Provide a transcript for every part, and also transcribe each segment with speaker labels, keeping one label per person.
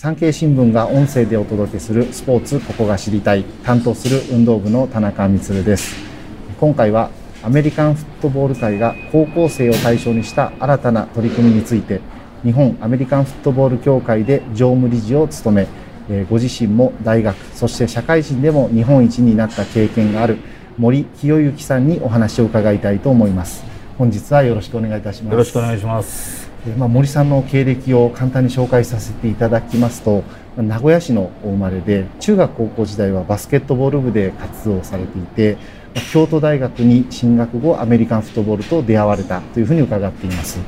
Speaker 1: 産経新聞が音声でお届けするスポーツここが知りたい担当する運動部の田中光です。今回はアメリカンフットボール界が高校生を対象にした新たな取り組みについて日本アメリカンフットボール協会で常務理事を務めご自身も大学そして社会人でも日本一になった経験がある森清之さんにお話を伺いたいと思います。本日はよろしくお願いいたします。
Speaker 2: よろしくお願いします。
Speaker 1: まあ、森さんの経歴を簡単に紹介させていただきますと名古屋市のお生まれで中学高校時代はバスケットボール部で活動されていて京都大学に進学後アメリカンフットボールと出会われたというふうに伺っています。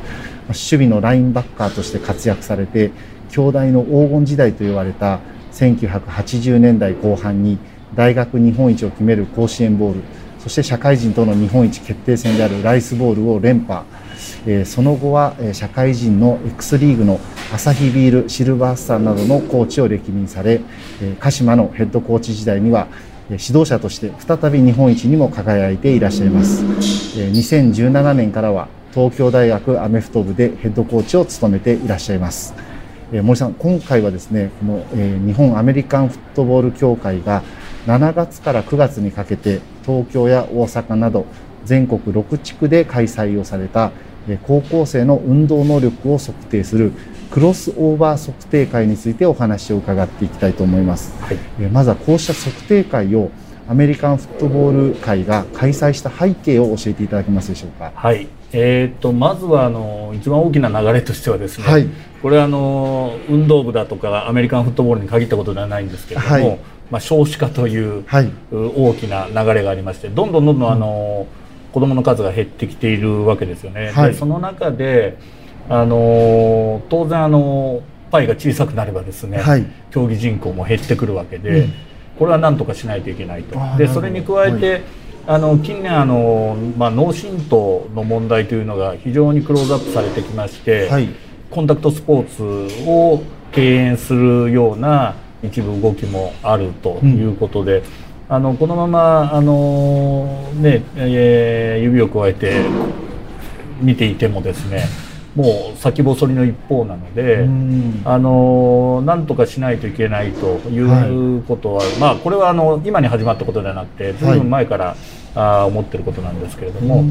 Speaker 1: 守備のラインバッカーとして活躍されて兄弟の黄金時代と言われた1980年代後半に大学日本一を決める甲子園ボールそして社会人との日本一決定戦であるライスボールを連覇。えその後は社会人の X リーグのアサヒビールシルバースターなどのコーチを歴任され鹿島のヘッドコーチ時代には指導者として再び日本一にも輝いていらっしゃいます。2017年からは東京大学アメフト部でヘッドコーチを務めていらっしゃいます。森さん今回はですねこの日本アメリカンフットボール協会が7月から9月にかけて東京や大阪など全国6地区で開催をされた高校生の運動能力を測定するクロスオーバー測定会についてお話を伺っていきたいと思います、はい、まずはこうした測定会をアメリカンフットボール会が開催した背景を教えていただけますでしょうか？
Speaker 2: はい。えーと、まずはあの一番大きな流れとしてはですね、はい、これはあの運動部だとかアメリカンフットボールに限ったことではないんですけれども、はい、まあ、少子化という、はい、大きな流れがありましてどんどんどんどんあの、うん。子どもの数が減ってきているわけですよね。はい、でその中であの当然あのパイが小さくなればですね、はい、競技人口も減ってくるわけで、うん、これは何とかしないといけないと。でそれに加えて、はい、あの近年あの、まあ、脳震盪の問題というのが非常にクローズアップされてきまして、コンタクトスポーツを敬遠するような一部動きもあるということで。うん。あのこのままあの、ねえー、指を加えて見ていてもですねもう先細りの一方なので、あのなんとかしないといけないということは、はい、まあこれはあの今に始まったことではなくてずいぶん前から、はい、あ思ってることなんですけれども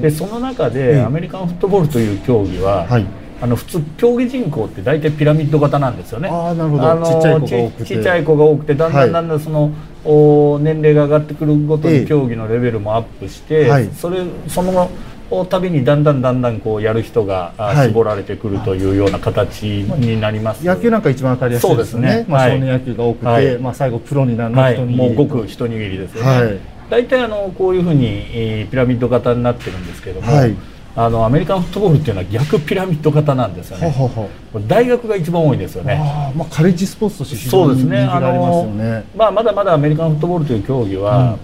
Speaker 2: でその中でアメリカンフットボールという競技は、はいあの普通競技人口って大体ピラミッド型なんですよね。
Speaker 1: あなるほど。ちっちゃい子が多くて。
Speaker 2: だんだんだんだんその、はい、お年齢が上がってくるごとに競技のレベルもアップして、はい、それその度にだんだんだんだんこうやる人が絞られてくるというような形になります、
Speaker 1: 野球なんか一番当たりやすいですね。ですね、まあ、少年野球が多くて、はい、まあ、最後プロになるの
Speaker 2: はもうごく一握りですよね、大体あのこういうふうに、えー、ピラミッド型になってるんですけども、あのアメリカンフットボールっていうのは逆ピラミッド型なんですよね。はは大学が一番多いんですよね。
Speaker 1: あまあカレッジスポーツとして非常に人気がありますよね。
Speaker 2: まあまだまだアメリカンフットボールという競技は、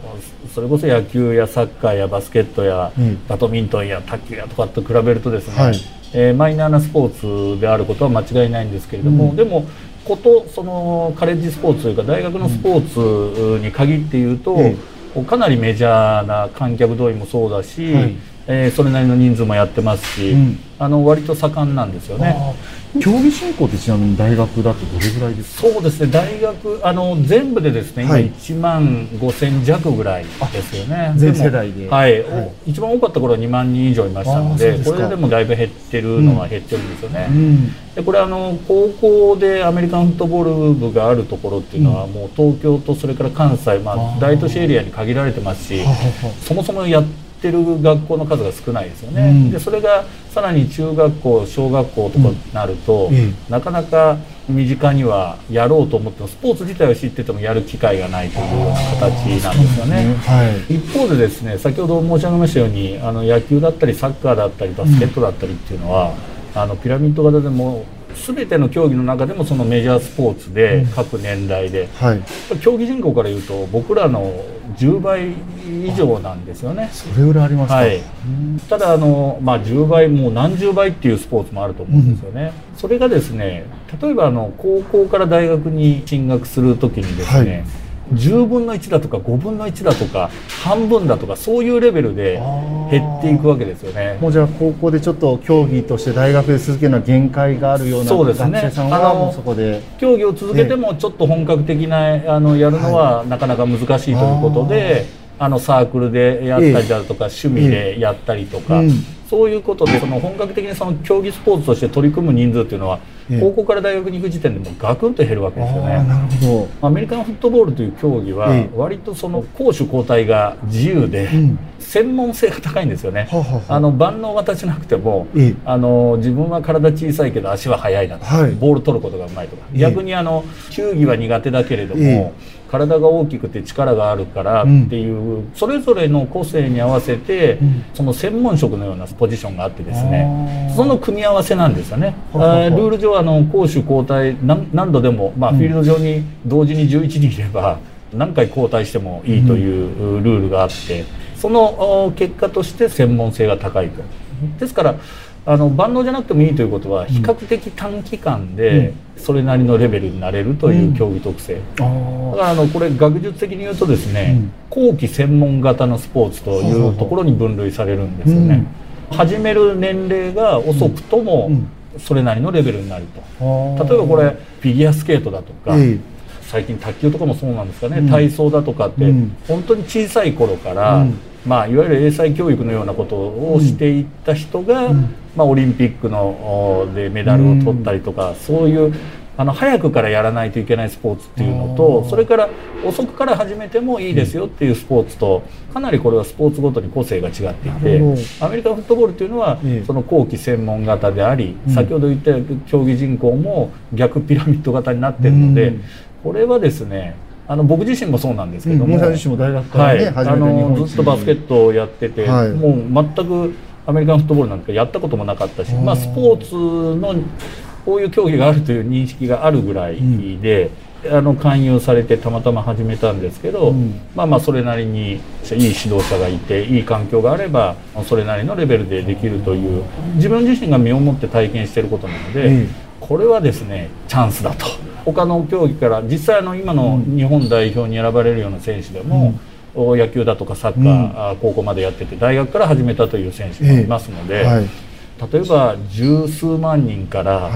Speaker 2: うん、それこそ野球やサッカーやバスケットや、うん、バドミントンや卓球やとかと比べるとですね、はい、えー、マイナーなスポーツであることは間違いないんですけれども、うん、でもことそのカレッジスポーツというか大学のスポーツに限って言うと、かなりメジャーな観客動員もそうだし。はいえー、それなりの人数もやってますし、うん、あの割と盛んなんですよね。
Speaker 1: 競技振興ってちなみに大学だとどれぐらいです
Speaker 2: か？そうですね。大学あの全部でですね、はい、今1万5千弱ぐらいですよね。
Speaker 1: 全世代で。
Speaker 2: はい、はい、一番多かった頃は2万人以上いましたのでこれでもだいぶ減ってるのは減ってるんですよね、うん、でこれあの高校でアメリカンフットボール部があるところっていうのは、もう東京とそれから関西、まあ、大都市エリアに限られてますしそもそもやってってる学校の数が少ないですよね、うん、でそれがさらに中学校小学校とかになると、うん、なかなか身近にはやろうと思ってもスポーツ自体を知っててもやる機会がないというような形なんですよね、ね。はい、一方でですね先ほど申し上げましたようにあの野球だったりサッカーだったりバスケットだったりっていうのは、うん、あのピラミッド型でも全ての競技の中でもそのメジャースポーツで、各年代で、はい、競技人口からいうと僕らの10倍以上なんですよね。
Speaker 1: それぐらいあります
Speaker 2: はい、ただあの、まあ、10倍もう何十倍っていうスポーツもあると思うんですよね。うん、それがですね例えばあの高校から大学に進学する時にですね、はい10分の1だとか5分の1だとか半分だとかそういうレベルで減っていくわけですよね。
Speaker 1: もうじゃあ高校でちょっと競技として大学で続けるのは限界があるような学生さんはもうそこで。
Speaker 2: 競技を続けてもちょっと本格的なあのやるのはなかなか難しいということで、あのサークルでやったりだとか、趣味でやったりとか、そういうことでその本格的にその競技スポーツとして取り組む人数っていうのは、高校から大学に行く時点でもガクンと減るわけですよね。なるほど。アメリカンフットボールという競技は割とその攻守交代が自由で、専門性が高いんですよね。あの万能型じゃなくても、あの自分は体小さいけど足は速いだとか、ボール取ることがうまいとか、逆にあの球技は苦手だけれども。体が大きくて力があるからっていう、うん、それぞれの個性に合わせて、うん、その専門職のようなポジションがあってですね。その組み合わせなんですよね。ルール上あの攻守交代何度でも、まあ、フィールド上に同時に11人いれば何回交代してもいいというルールがあってその結果として専門性が高いと。ですからあの万能じゃなくてもいいということは比較的短期間でそれなりのレベルになれるという競技特性、だからあのこれ学術的に言うとですね、後期専門型のスポーツというところに分類されるんですよね、始める年齢が遅くともそれなりのレベルになると、例えばこれフィギュアスケートだとか、最近卓球とかもそうなんですかね、体操だとかって、本当に小さい頃から、まあ、いわゆる英才教育のようなことをしていった人が、うん、まあ、オリンピックのでメダルを取ったりとか、うん、そういうあの早くからやらないといけないスポーツっていうのとそれから遅くから始めてもいいですよっていうスポーツとかなりこれはスポーツごとに個性が違っていてアメリカンフットボールっていうのはその後期専門型であり先ほど言った競技人口も逆ピラミッド型になってるのでこれはですねあの僕自身もそうなんですけども、はい、あのずっとバスケットをやってて、はい、もう全くアメリカンフットボールなんかやったこともなかったし、まあ、スポーツのこういう競技があるという認識があるぐらいで、うん、あの勧誘されてたまたま始めたんですけど、うん、まあまあそれなりにいい指導者がいていい環境があればそれなりのレベルでできるという自分自身が身をもって体験していることなので、これはですねチャンスだと。他の競技から実際の今の日本代表に選ばれるような選手でも、うん、野球だとかサッカー、うん、高校までやってて大学から始めたという選手もいますので、えーはい、例えば十数万人から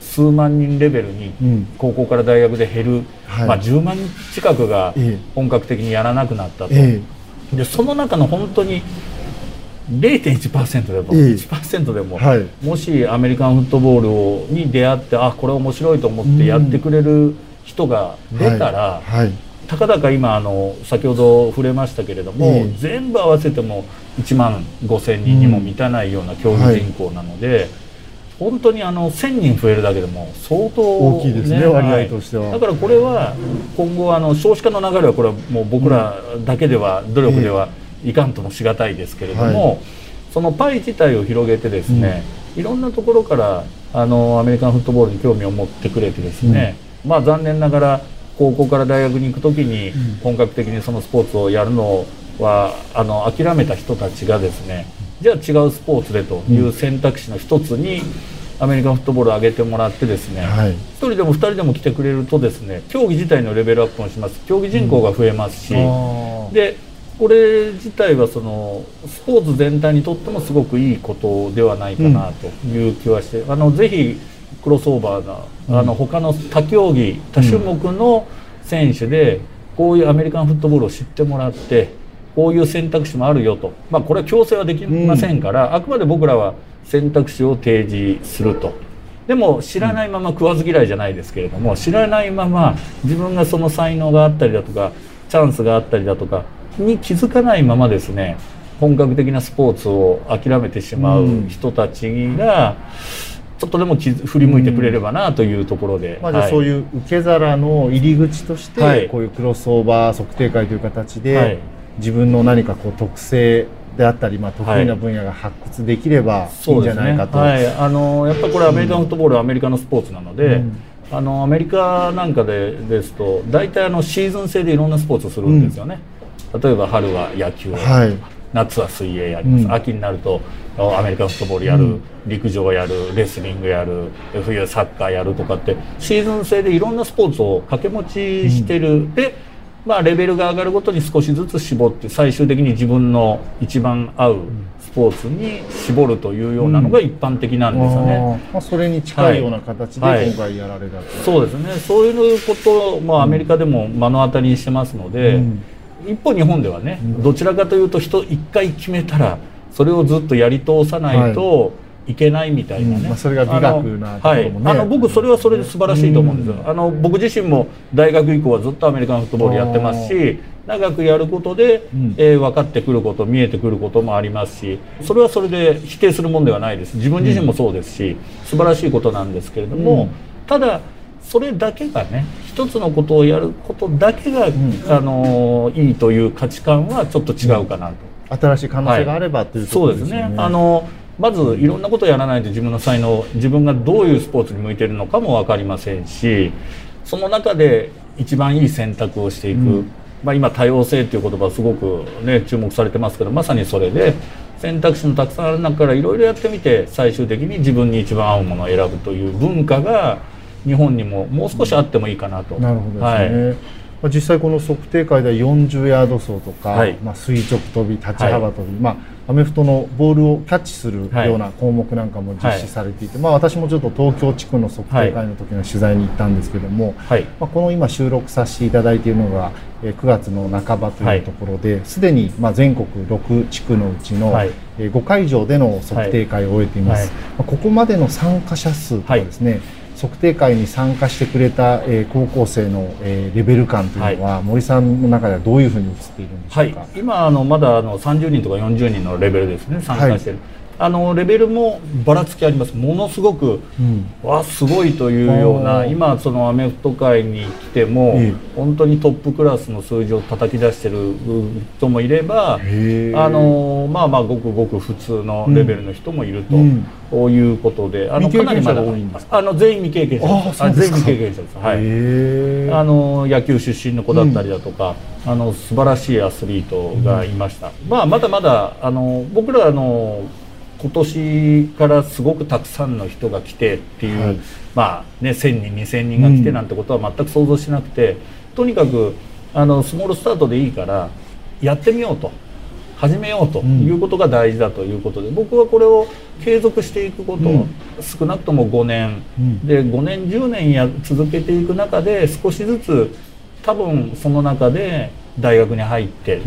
Speaker 2: 数万人レベルに高校から大学で減る、はい、まあ、10万人近くが本格的にやらなくなったと。えー、でその中の本当に0.1%でも1%でも、はい、もしアメリカンフットボールをに出会ってあこれ面白いと思ってやってくれる人が出たら、はいはい、たかだか今あの先ほど触れましたけれども、全部合わせても1万5,000人にも満たないような競技人口なので。本当にあの1000人増えるだけでも相当、
Speaker 1: 大きいですね、割合としては、
Speaker 2: だからこれは今後あの少子化の流れはこれはもう僕らだけでは努力ではいかんともしがたいですけれども、はい、そのパイ自体を広げてですね、うん、いろんなところからあのアメリカンフットボールに興味を持ってくれてですね、うん、まあ残念ながら高校から大学に行く時に本格的にそのスポーツをやるのはあの諦めた人たちがですねじゃあ違うスポーツでという選択肢の一つに、アメリカンフットボールを上げてもらってですね、はい、1人でも2人でも来てくれるとですね競技自体のレベルアップもします。競技人口が増えますし、うん、でこれ自体はそのスポーツ全体にとってもすごくいいことではないかなという気はして、うん、あのぜひクロスオーバーな、うん、あの他の他競技多種目の選手でこういうアメリカンフットボールを知ってもらってこういう選択肢もあるよと、まあ、これは強制はできませんから、うん、あくまで僕らは選択肢を提示すると。でも知らないまま食わず嫌いじゃないですけれども知らないまま自分がその才能があったりだとかチャンスがあったりだとかに気づかないままですね本格的なスポーツを諦めてしまう人たちが、ちょっとでも振り向いてくれればなというところで、
Speaker 1: まあ、じゃあそういう受け皿の入り口として、こういうクロスオーバー測定会という形で、自分の何かこう特性であったり、まあ、得意な分野が発掘できればいいんじゃないかと、
Speaker 2: はいね。はい、あのやっぱりこれアメリカンフットボールはアメリカのスポーツなので、うん、あのアメリカなんかでですと大体あのシーズン制でいろんなスポーツをするんですよね。うん。例えば春は野球を。はい、夏は水泳やります、うん、秋になるとアメリカンフットボールやる、うん、陸上やるレスリングやる冬サッカーやるとかってシーズン制でいろんなスポーツを掛け持ちしてる、うん、でまあ、レベルが上がるごとに少しずつ絞って最終的に自分の一番合うスポーツに絞るというようなのが一般的なんですよね。うん、
Speaker 1: まあ、それに近いような形で今回やられた、はいはい、
Speaker 2: そうですね。そういうことを、まあ、アメリカでも目の当たりにしてますので、うん、一方日本ではね、どちらかというと人一回決めたらそれをずっとやり通さないと、はい。いけないみたいなね、うん、まあ、
Speaker 1: それが美学なところもね、
Speaker 2: はい、あの僕それはそれで素晴らしいと思うんですよ、あの僕自身も大学以降はずっとアメリカンフットボールやってますし長くやることで、うん、えー、分かってくること見えてくることもありますしそれはそれで否定するもんではないです。自分自身もそうですし、うん、素晴らしいことなんですけれども、うん、ただそれだけがね一つのことをやることだけが、うん、あのいいという価値観はちょっと違うかなと。
Speaker 1: 新しい可能性があれば、はい、という
Speaker 2: ところですね。そうですね。あのまずいろんなことをやらないと自分の才能自分がどういうスポーツに向いているのかも分かりませんしその中で一番いい選択をしていく、うん、まあ、今多様性という言葉すごく、ね、注目されてますけどまさにそれで選択肢のたくさんある中からいろいろやってみて最終的に自分に一番合うものを選ぶという文化が日本にももう少しあってもいいかなと。
Speaker 1: なるほどですね、はい。実際この測定会では40ヤード走とか、はい、まあ、垂直跳び立ち幅跳び、はい、まあ、アメフトのボールをキャッチするような項目なんかも実施されていて、はい、まあ、私もちょっと東京地区の測定会の時の取材に行ったんですけども、はい、まあ、この今収録させていただいているのが9月の半ばというところですで、にまあ全国6地区のうちの5会場での測定会を終えています、まあ、ここまでの参加者数とかですね、測定会に参加してくれた、えー、高校生の、えー、レベル感というのは、はい、森さんの中ではどういうふうに映っているんでしょうか、はい、
Speaker 2: 今あのまだあの30人とか40人のレベルですね。参加してる、はいあのレベルもばらつきありますものすごく、うん、わすごいというような今そのアメフト界に来ても、本当にトップクラスの数字を叩き出してる人もいればあのまあまあごくごく普通のレベルの人もいると。うんういうことで、
Speaker 1: あのか？なりまだ
Speaker 2: あの全員未経験者です。あ全員未経験者です。はい。あの野球出身の子だったりだとか、うん、あの素晴らしいアスリートがいました。うん、まあまだまだあの僕らあの今年からすごくたくさんの人が来てっていう、はい、まあね1,000人2,000人が来てなんてことは全く想像しなくて、うん、とにかくあのスモールスタートでいいからやってみようと。始めようということが大事だということで、うん、僕はこれを継続していくこと、うん、少なくとも5年、で5年10年や続けていく中で少しずつ多分その中で大学に入って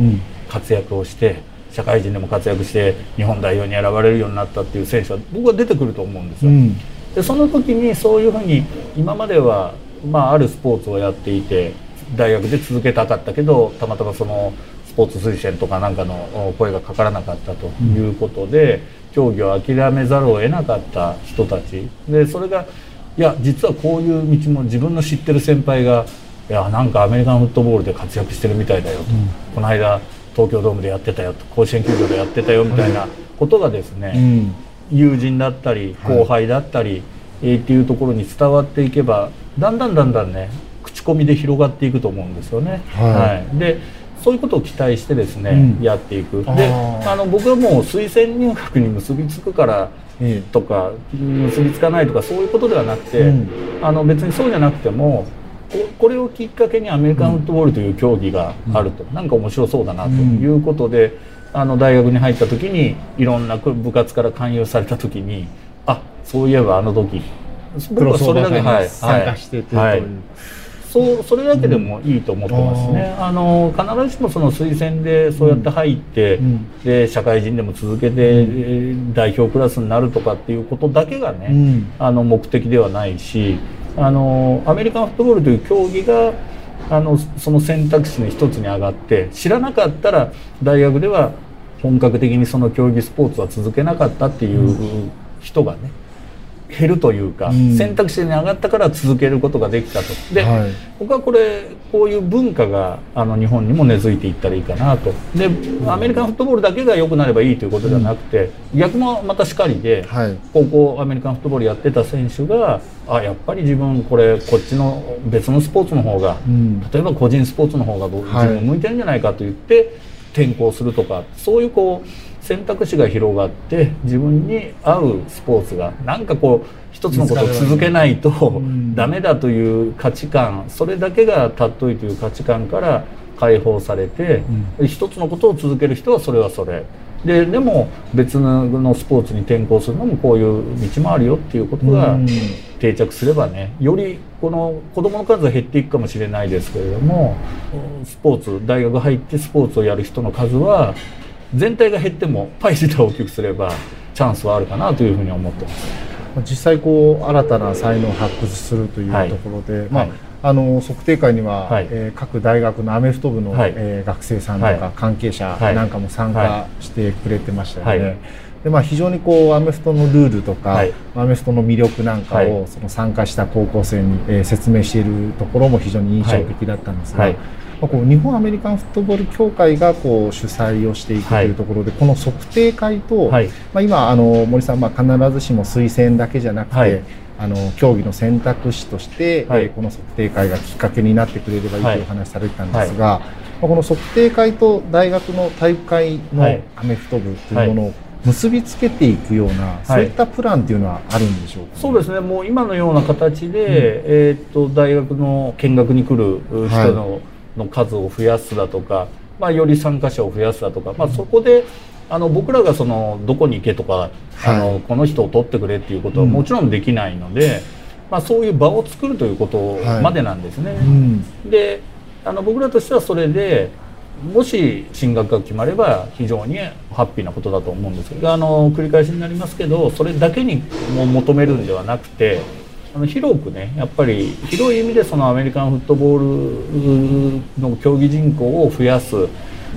Speaker 2: 活躍をして。社会人でも活躍して日本代表に選ばれるようになったっていう選手は僕は出てくると思うんですよ。うん、でその時にそういうふうに今までは、まあ、あるスポーツをやっていて大学で続けたかったけどたまたまそのスポーツ推薦とかなんかの声がかからなかったということで、うん、競技を諦めざるを得なかった人たち。でそれがいや実はこういう道も自分の知ってる先輩がいやなんかアメリカンフットボールで活躍してるみたいだよと、うん、この間東京ドームでやってたよ甲子園球場でやってたよみたいなことがですね、うん、友人だったり後輩だったり、はい、えー、っていうところに伝わっていけばだんだんだんだんね口コミで広がっていくと思うんですよね。はい、はい、でそういうことを期待してですね、うん、やっていく。であの僕はもう推薦入学に結びつくからとか結びつかないとかそういうことではなくて、うん、あの別にそうじゃなくてもこれをきっかけにアメリカンフットボールという競技があると、うん、なんか面白そうだなということで、あの大学に入った時にいろんな部活から勧誘された時にあそういえばあの時
Speaker 1: 僕はそれだけ、はい、参加してて、はい、
Speaker 2: そうそれだけでもいいと思ってますね、うん、あの必ずしもその推薦でそうやって入って、うん、で社会人でも続けて、うん、代表クラスになるとかっていうことだけがね、あの目的ではないしあのアメリカンフットボールという競技があのその選択肢の一つに上がって知らなかったら大学では本格的にその競技スポーツは続けなかったっていう人がね、減るというか、うん、選択肢に上がったから続けることができたと。で、はい、僕はこれこういう文化があの日本にも根付いていったらいいかなと。でアメリカンフットボールだけが良くなればいいということではなくて、うん、逆もまたしかりで、はい、高校アメリカンフットボールやってた選手があやっぱり自分これこっちの別のスポーツの方が、うん、例えば個人スポーツの方が自分向いてるんじゃないかと言って転校するとかそういうこう選択肢が広がって自分に合うスポーツがなんかこう一つのことを続けないとダメだという価値観それだけが尊いという価値観から解放されて、うん、一つのことを続ける人はそれはそれ。ででも別のスポーツに転向するのもこういう道もあるよっていうことが定着すればねよりこの子どもの数は減っていくかもしれないですけれどもスポーツ大学入ってスポーツをやる人の数は全体が減ってもパイ自体を大きくすればチャンスはあるかなというふうに思ってます。
Speaker 1: 実際こう新たな才能を発掘するというところで、はい、まあ、あの測定会には、はい、えー、各大学のアメフト部の、はい、えー、学生さんとか関係者なんかも参加してくれてましたよね。でまあ、非常にこうアメフトのルールとか、アメフトの魅力なんかをその参加した高校生に、えー、説明しているところも非常に印象的だったんですが、まあ、こう日本アメリカンフットボール協会がこう主催をしていくというところで、はい、この測定会と、はい、まあ、今あの森さん、まあ、必ずしも推薦だけじゃなくて、はい、あの競技の選択肢として、はい、えー、この測定会がきっかけになってくれればいいという話されてたんですが、まあ、この測定会と大学の体育会のアメフト部というものを、結びつけていくような、そういったプランっていうのはあるんでしょうか、
Speaker 2: ね、そうですね。もう今のような形で、うん、えー、っと大学の見学に来る人の、の数を増やすだとか、まあ、より参加者を増やすだとか、まあ、そこであの僕らがそのどこに行けとか、あのこの人を取ってくれっていうことはもちろんできないので、まあ、そういう場を作るということまでなんですね。であの僕らとしてはそれでもし進学が決まれば非常にハッピーなことだと思うんですけどあの繰り返しになりますけどそれだけにも求めるんではなくてあの広くねやっぱり広い意味でそのアメリカンフットボールの競技人口を増やす。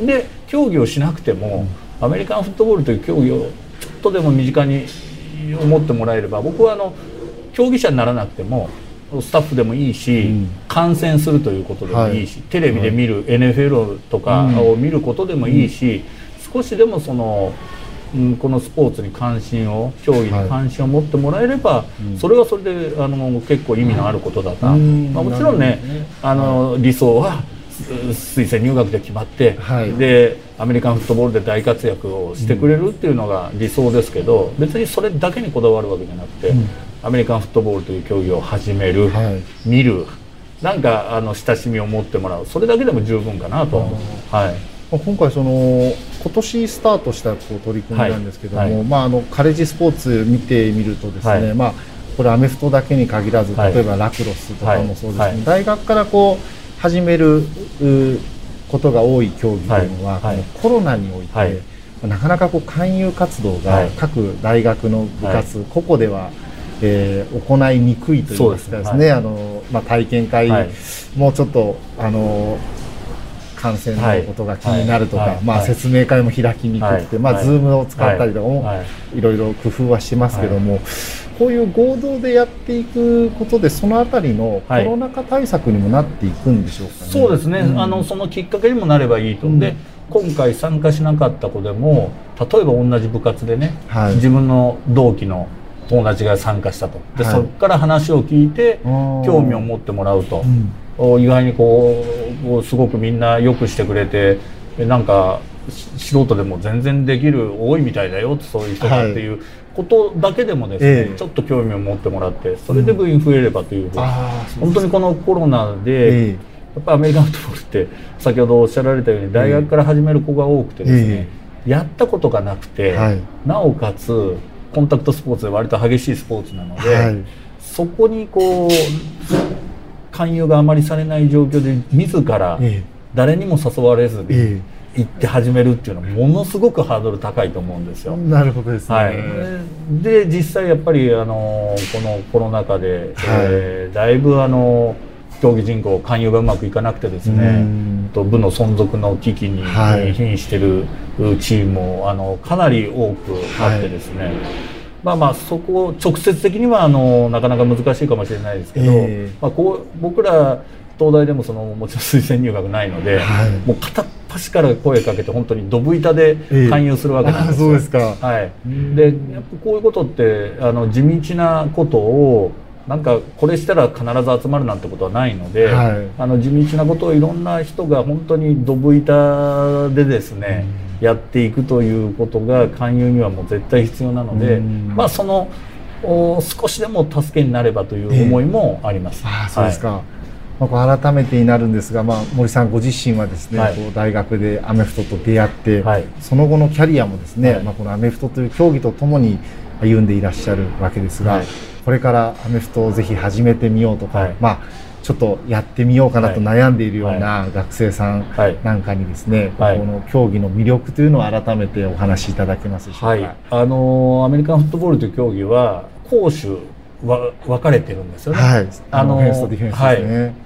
Speaker 2: で競技をしなくても、アメリカンフットボールという競技をちょっとでも身近に思ってもらえれば僕はあの競技者にならなくてもスタッフでもいいし、うん、観戦するということでもいいし、はい、テレビで見る NFL とかを見ることでもいいし、うん、少しでもそのうん、このスポーツに関心を競技に関心を持ってもらえれば、はい、それはそれであの結構意味のあることだな、うん、まあ、もちろんね、ね、あの理想は推薦入学で決まって、はい、でアメリカンフットボールで大活躍をしてくれるっていうのが理想ですけど、別にそれだけにこだわるわけじゃなくて、うん、アメリカンフットボールという競技を始める、はい、見るなんかあの親しみを持ってもらう。それだけでも十分かなと。はい。
Speaker 1: 今回その今年スタートしたこう取り組みなんですけども、はい。はい、まああのカレッジスポーツ見てみるとですね、はい、まあこれアメフトだけに限らず例えばラクロスとかもそうですね、大学からこう始めることが多い競技というのは、このコロナにおいて、なかなかこう勧誘活動が各大学の部活、個々ではえー、行いにくいといいますかですね、あのまあ、体験会、もうちょっとあの感染のことが気になるとか、はい、まあ、説明会も開きにくくて、まあ、ズームを使ったりとかも、い。ろいろ工夫はしてますけども、こういう合同でやっていくことでそのあたりのコロナ禍対策にもなっていくんでしょうか、ね、
Speaker 2: そうですね、うん、あのそのきっかけにもなればいいと、うん、で今回参加しなかった子でも例えば同じ部活でね、はい、自分の同期の友達が参加したと。で、はい、そこから話を聞いて興味を持ってもらうと。うん。意外にこうすごくみんなよくしてくれてなんか素人でも全然できる多いみたいだよそういう人がっていうことだけでもですね、はい、ちょっと興味を持ってもらってそれで部員増えればという、うん、本当にこのコロナで、やっぱアメリカンフットボールって先ほどおっしゃられたように大学から始める子が多くてですね、やったことがなくて、はい、なおかつコンタクトスポーツで割と激しいスポーツなので、はい、そこにこう勧誘があまりされない状況で自ら誰にも誘われずに行って始めるっていうのはものすごくハードル高いと思うんですよ。
Speaker 1: なるほどですね。はい、
Speaker 2: で実際やっぱりあのこのコロナ禍で、はい、えー、だいぶあの競技人口勧誘がうまくいかなくてですねと部の存続の危機に瀕してるチームもあのかなり多くあってですね、はい。まあまあそこを直接的にはあのなかなか難しいかもしれないですけど、えー、まあ、こう僕ら東大でもそのもちろん推薦入学ないので、はい、もう片っ端から声かけて本当にどぶ板で勧誘するわけなんですよ、えー、そうですか、はい、でやっぱこういうことってあの地道なことをなんかこれしたら必ず集まるなんてことはないので、はい、あの地道なことをいろんな人が本当にどぶ板でですね、うん。やっていくということが勧誘にはもう絶対必要なので、まあその少しでも助けになればという思いもあります。えー、
Speaker 1: あそうですか、はいまあ、改めてになるんですが、まあ、森さんご自身はですね、はい、こう大学でアメフトと出会って、はい、その後のキャリアもですね、はい、まあ、このアメフトという競技とともに歩んでいらっしゃるわけですが、これからアメフトをぜひ始めてみようとか、まあ、ちょっとやってみようかなと悩んでいるような学生さんなんかにですね、この競技の魅力とい。うのを改めてお話しいただけますでしょうか。
Speaker 2: あのアメリカンフットボールという競技は攻守わ分かれてるんですよね。はい、
Speaker 1: あの、ね、はい、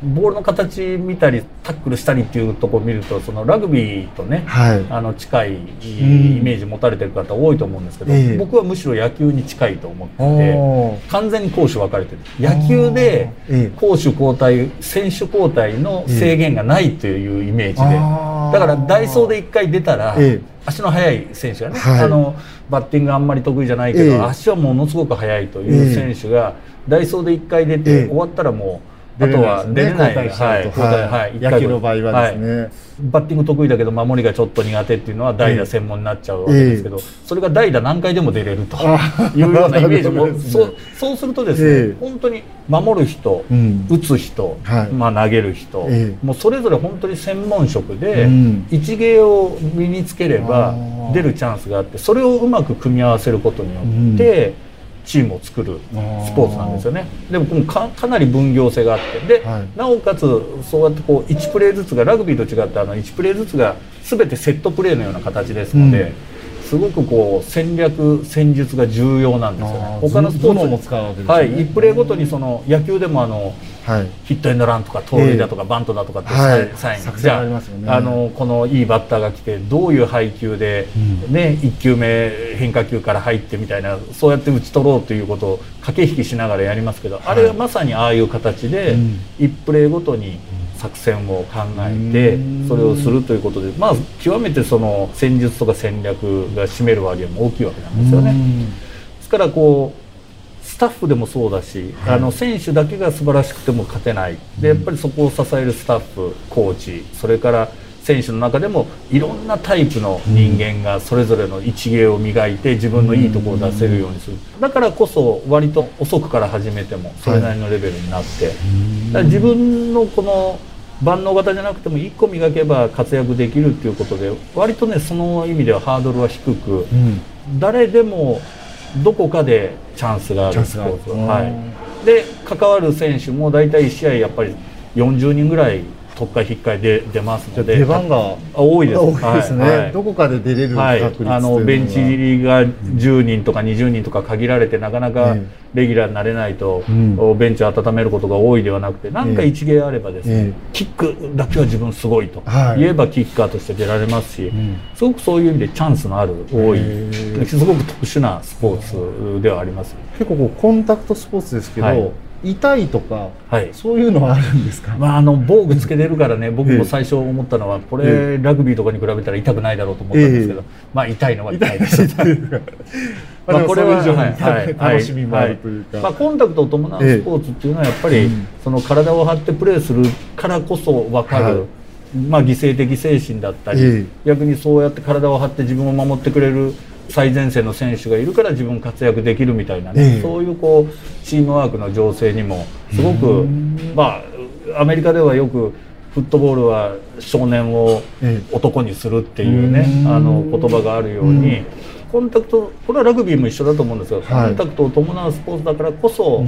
Speaker 2: ボールの形見たりタックルしたりっていうところを見るとそのラグビーとね、はい、あの近いイメージ持たれてる方多いと思うんですけど、僕はむしろ野球に近いと思ってて完全に攻守分かれてる。野球で攻守交代選手交代の制限がないというイメージで。だからダイソーで1回出たら、足の速い選手がね、はい、あのバッティングあんまり得意じゃないけど、え足はものすごく速いという選手が、ダイソーで1回出て、終わったらもう。あとは出れない、ね、はい、
Speaker 1: はい、野球の場合はですね、はい、
Speaker 2: バッティング得意だけど守りがちょっと苦手っていうのは代打専門になっちゃうわけですけど、えそれが代打何回でも出れると いうようなイメージも、ね、そうそうするとですね、え本当に守る人、うん、打つ人、はい、まあ、投げる人、えもうそれぞれ本当に専門職で、うん、一芸を身につければ出るチャンスがあってそれをうまく組み合わせることによって、うんチームを作るスポーツなんですよね。でもかかなり分業性があって。で、はい、なおかつそうやってこう1プレーずつがラグビーと違ってあの1プレーずつが全てセットプレーのような形ですので、うん、すごくこう戦略戦術が重要なんですよね。
Speaker 1: 他のスポーツも使うわけですね、はい、
Speaker 2: 1プレーごとにその野球でもあのはい、ヒットエンドランとか盗塁だとかバントだとかってサイン、はい、じゃああのこのいいバッターが来てどういう配球で、うん、ね、1球目変化球から入ってみたいなそうやって打ち取ろうということを駆け引きしながらやりますけど、はい、あれはまさにああいう形で、1プレーごとに作戦を考えてそれをするということでまあ極めてその戦術とか戦略が占める割合も大きいわけなんですよね。ですからこうスタッフでもそうだし、はい、あの選手だけが素晴らしくても勝てない。でやっぱりそこを支えるスタッフコーチそれから選手の中でもいろんなタイプの人間がそれぞれの一芸を磨いて自分のいいところを出せるようにする。だからこそ割と遅くから始めてもそれなりのレベルになって、はい、自分のこの万能型じゃなくても1個磨けば活躍できるっていうことで割とねその意味ではハードルは低く、うん、誰でもどこかでチャンスがあるスポーツは。い、で関わる選手も大体1試合やっぱり40人ぐらい特会引っかえで出ますので。
Speaker 1: 出番が
Speaker 2: 多いです。
Speaker 1: 多いですね、はい、どこかで出れる確率、は。い、あの
Speaker 2: ベンチ入りが10人とか20人とか限られてなかなかレギュラーになれないと、うん、ベンチを温めることが多いではなくて何か一芸あればですね、えー、キックだけは自分すごいと。言えばキッカーとして出られますし、すごくそういう意味でチャンスのある多い、え。ー、すごく特殊なスポーツではあります。
Speaker 1: 結構こうコンタクトスポーツですけど、はい痛いとか、はい、そういうのはあるんですか、
Speaker 2: まあ、あの防具つけてるからね僕も最初思ったのはこれ、ラグビーとかに比べたら痛くないだろうと思ったんですけど、まあ痛いのは痛いです。まあこれは、はい
Speaker 1: 楽しみもあるというか、
Speaker 2: まあ、コンタクトを伴うスポーツっていうのはやっぱり、その体を張ってプレーするからこそ分かる、まあ、犠牲的精神だったり、逆にそうやって体を張って自分を守ってくれる最前線の選手がいるから自分活躍できるみたいなね、えー、そういうこうチームワークの情勢にもすごくまあアメリカではよくフットボールは少年を男にするっていうね、えー、あの言葉があるように。コンタクトこれはラグビーも一緒だと思うんですが、はい、コンタクトを伴うスポーツだからこそ、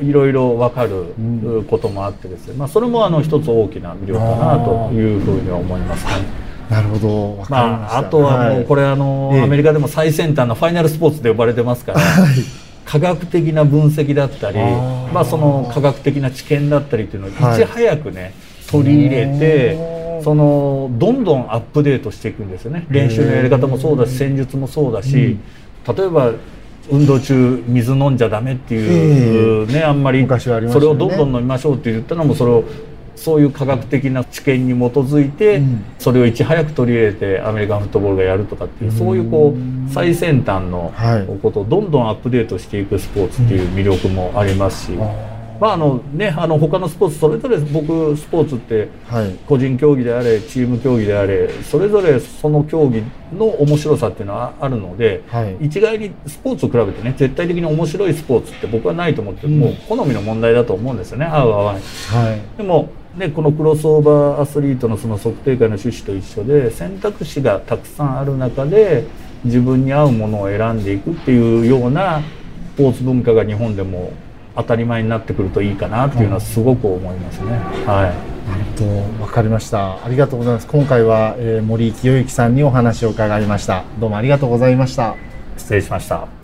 Speaker 2: いろいろ分かることもあってですね、まあ、それもあの一つ大きな魅力かなというふうには思いますね。
Speaker 1: なるほど。ま
Speaker 2: あ、あとはもうこれ、あの、アメリカでも最先端のファイナルスポーツで呼ばれてますから、科学的な分析だったりまあ、その科学的な知見だったりっていうのをいち早くね、取り入れてそのどんどんアップデートしていくんですよね。練習のやり方もそうだし戦術もそうだし、例えば運動中水飲んじゃダメっていうね、あんまりそれをどんどん飲みましょうって言ったのもそれをそういう科学的な知見に基づいて、それをいち早く取り入れてアメリカンフットボールがやるとかっていう、そういうこう最先端のことをどんどんアップデートしていくスポーツっていう魅力もありますし。まああのね、あの他のスポーツそれぞれ僕スポーツって個人競技であれチーム競技であれそれぞれその競技の面白さっていうのはあるので、はい、一概にスポーツを比べてね絶対的に面白いスポーツって僕はないと思って、うん、もう好みの問題だと思うんですよね。合う合わない。はい、でもでこのクロスオーバーアスリートのその測定会の趣旨と一緒で選択肢がたくさんある中で自分に合うものを選んでいくっていうようなスポーツ文化が日本でも当たり前になってくるといいかなっていうのはすごく思いますね。はい。
Speaker 1: なるほど、わかりました。ありがとうございます。今回は、えー、森清之さんにお話を伺いました。どうもありがとうございました。
Speaker 2: 失礼しました。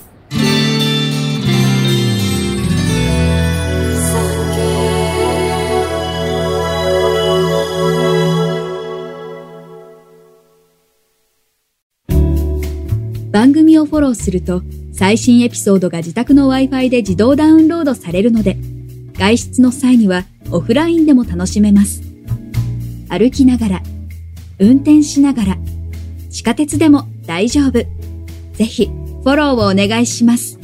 Speaker 3: 組をフォローすると最新エピソードが自宅の Wi-Fi で自動ダウンロードされるので外出の際にはオフラインでも楽しめます。歩きながら、運転しながら、地下鉄でも大丈夫。ぜひフォローをお願いします。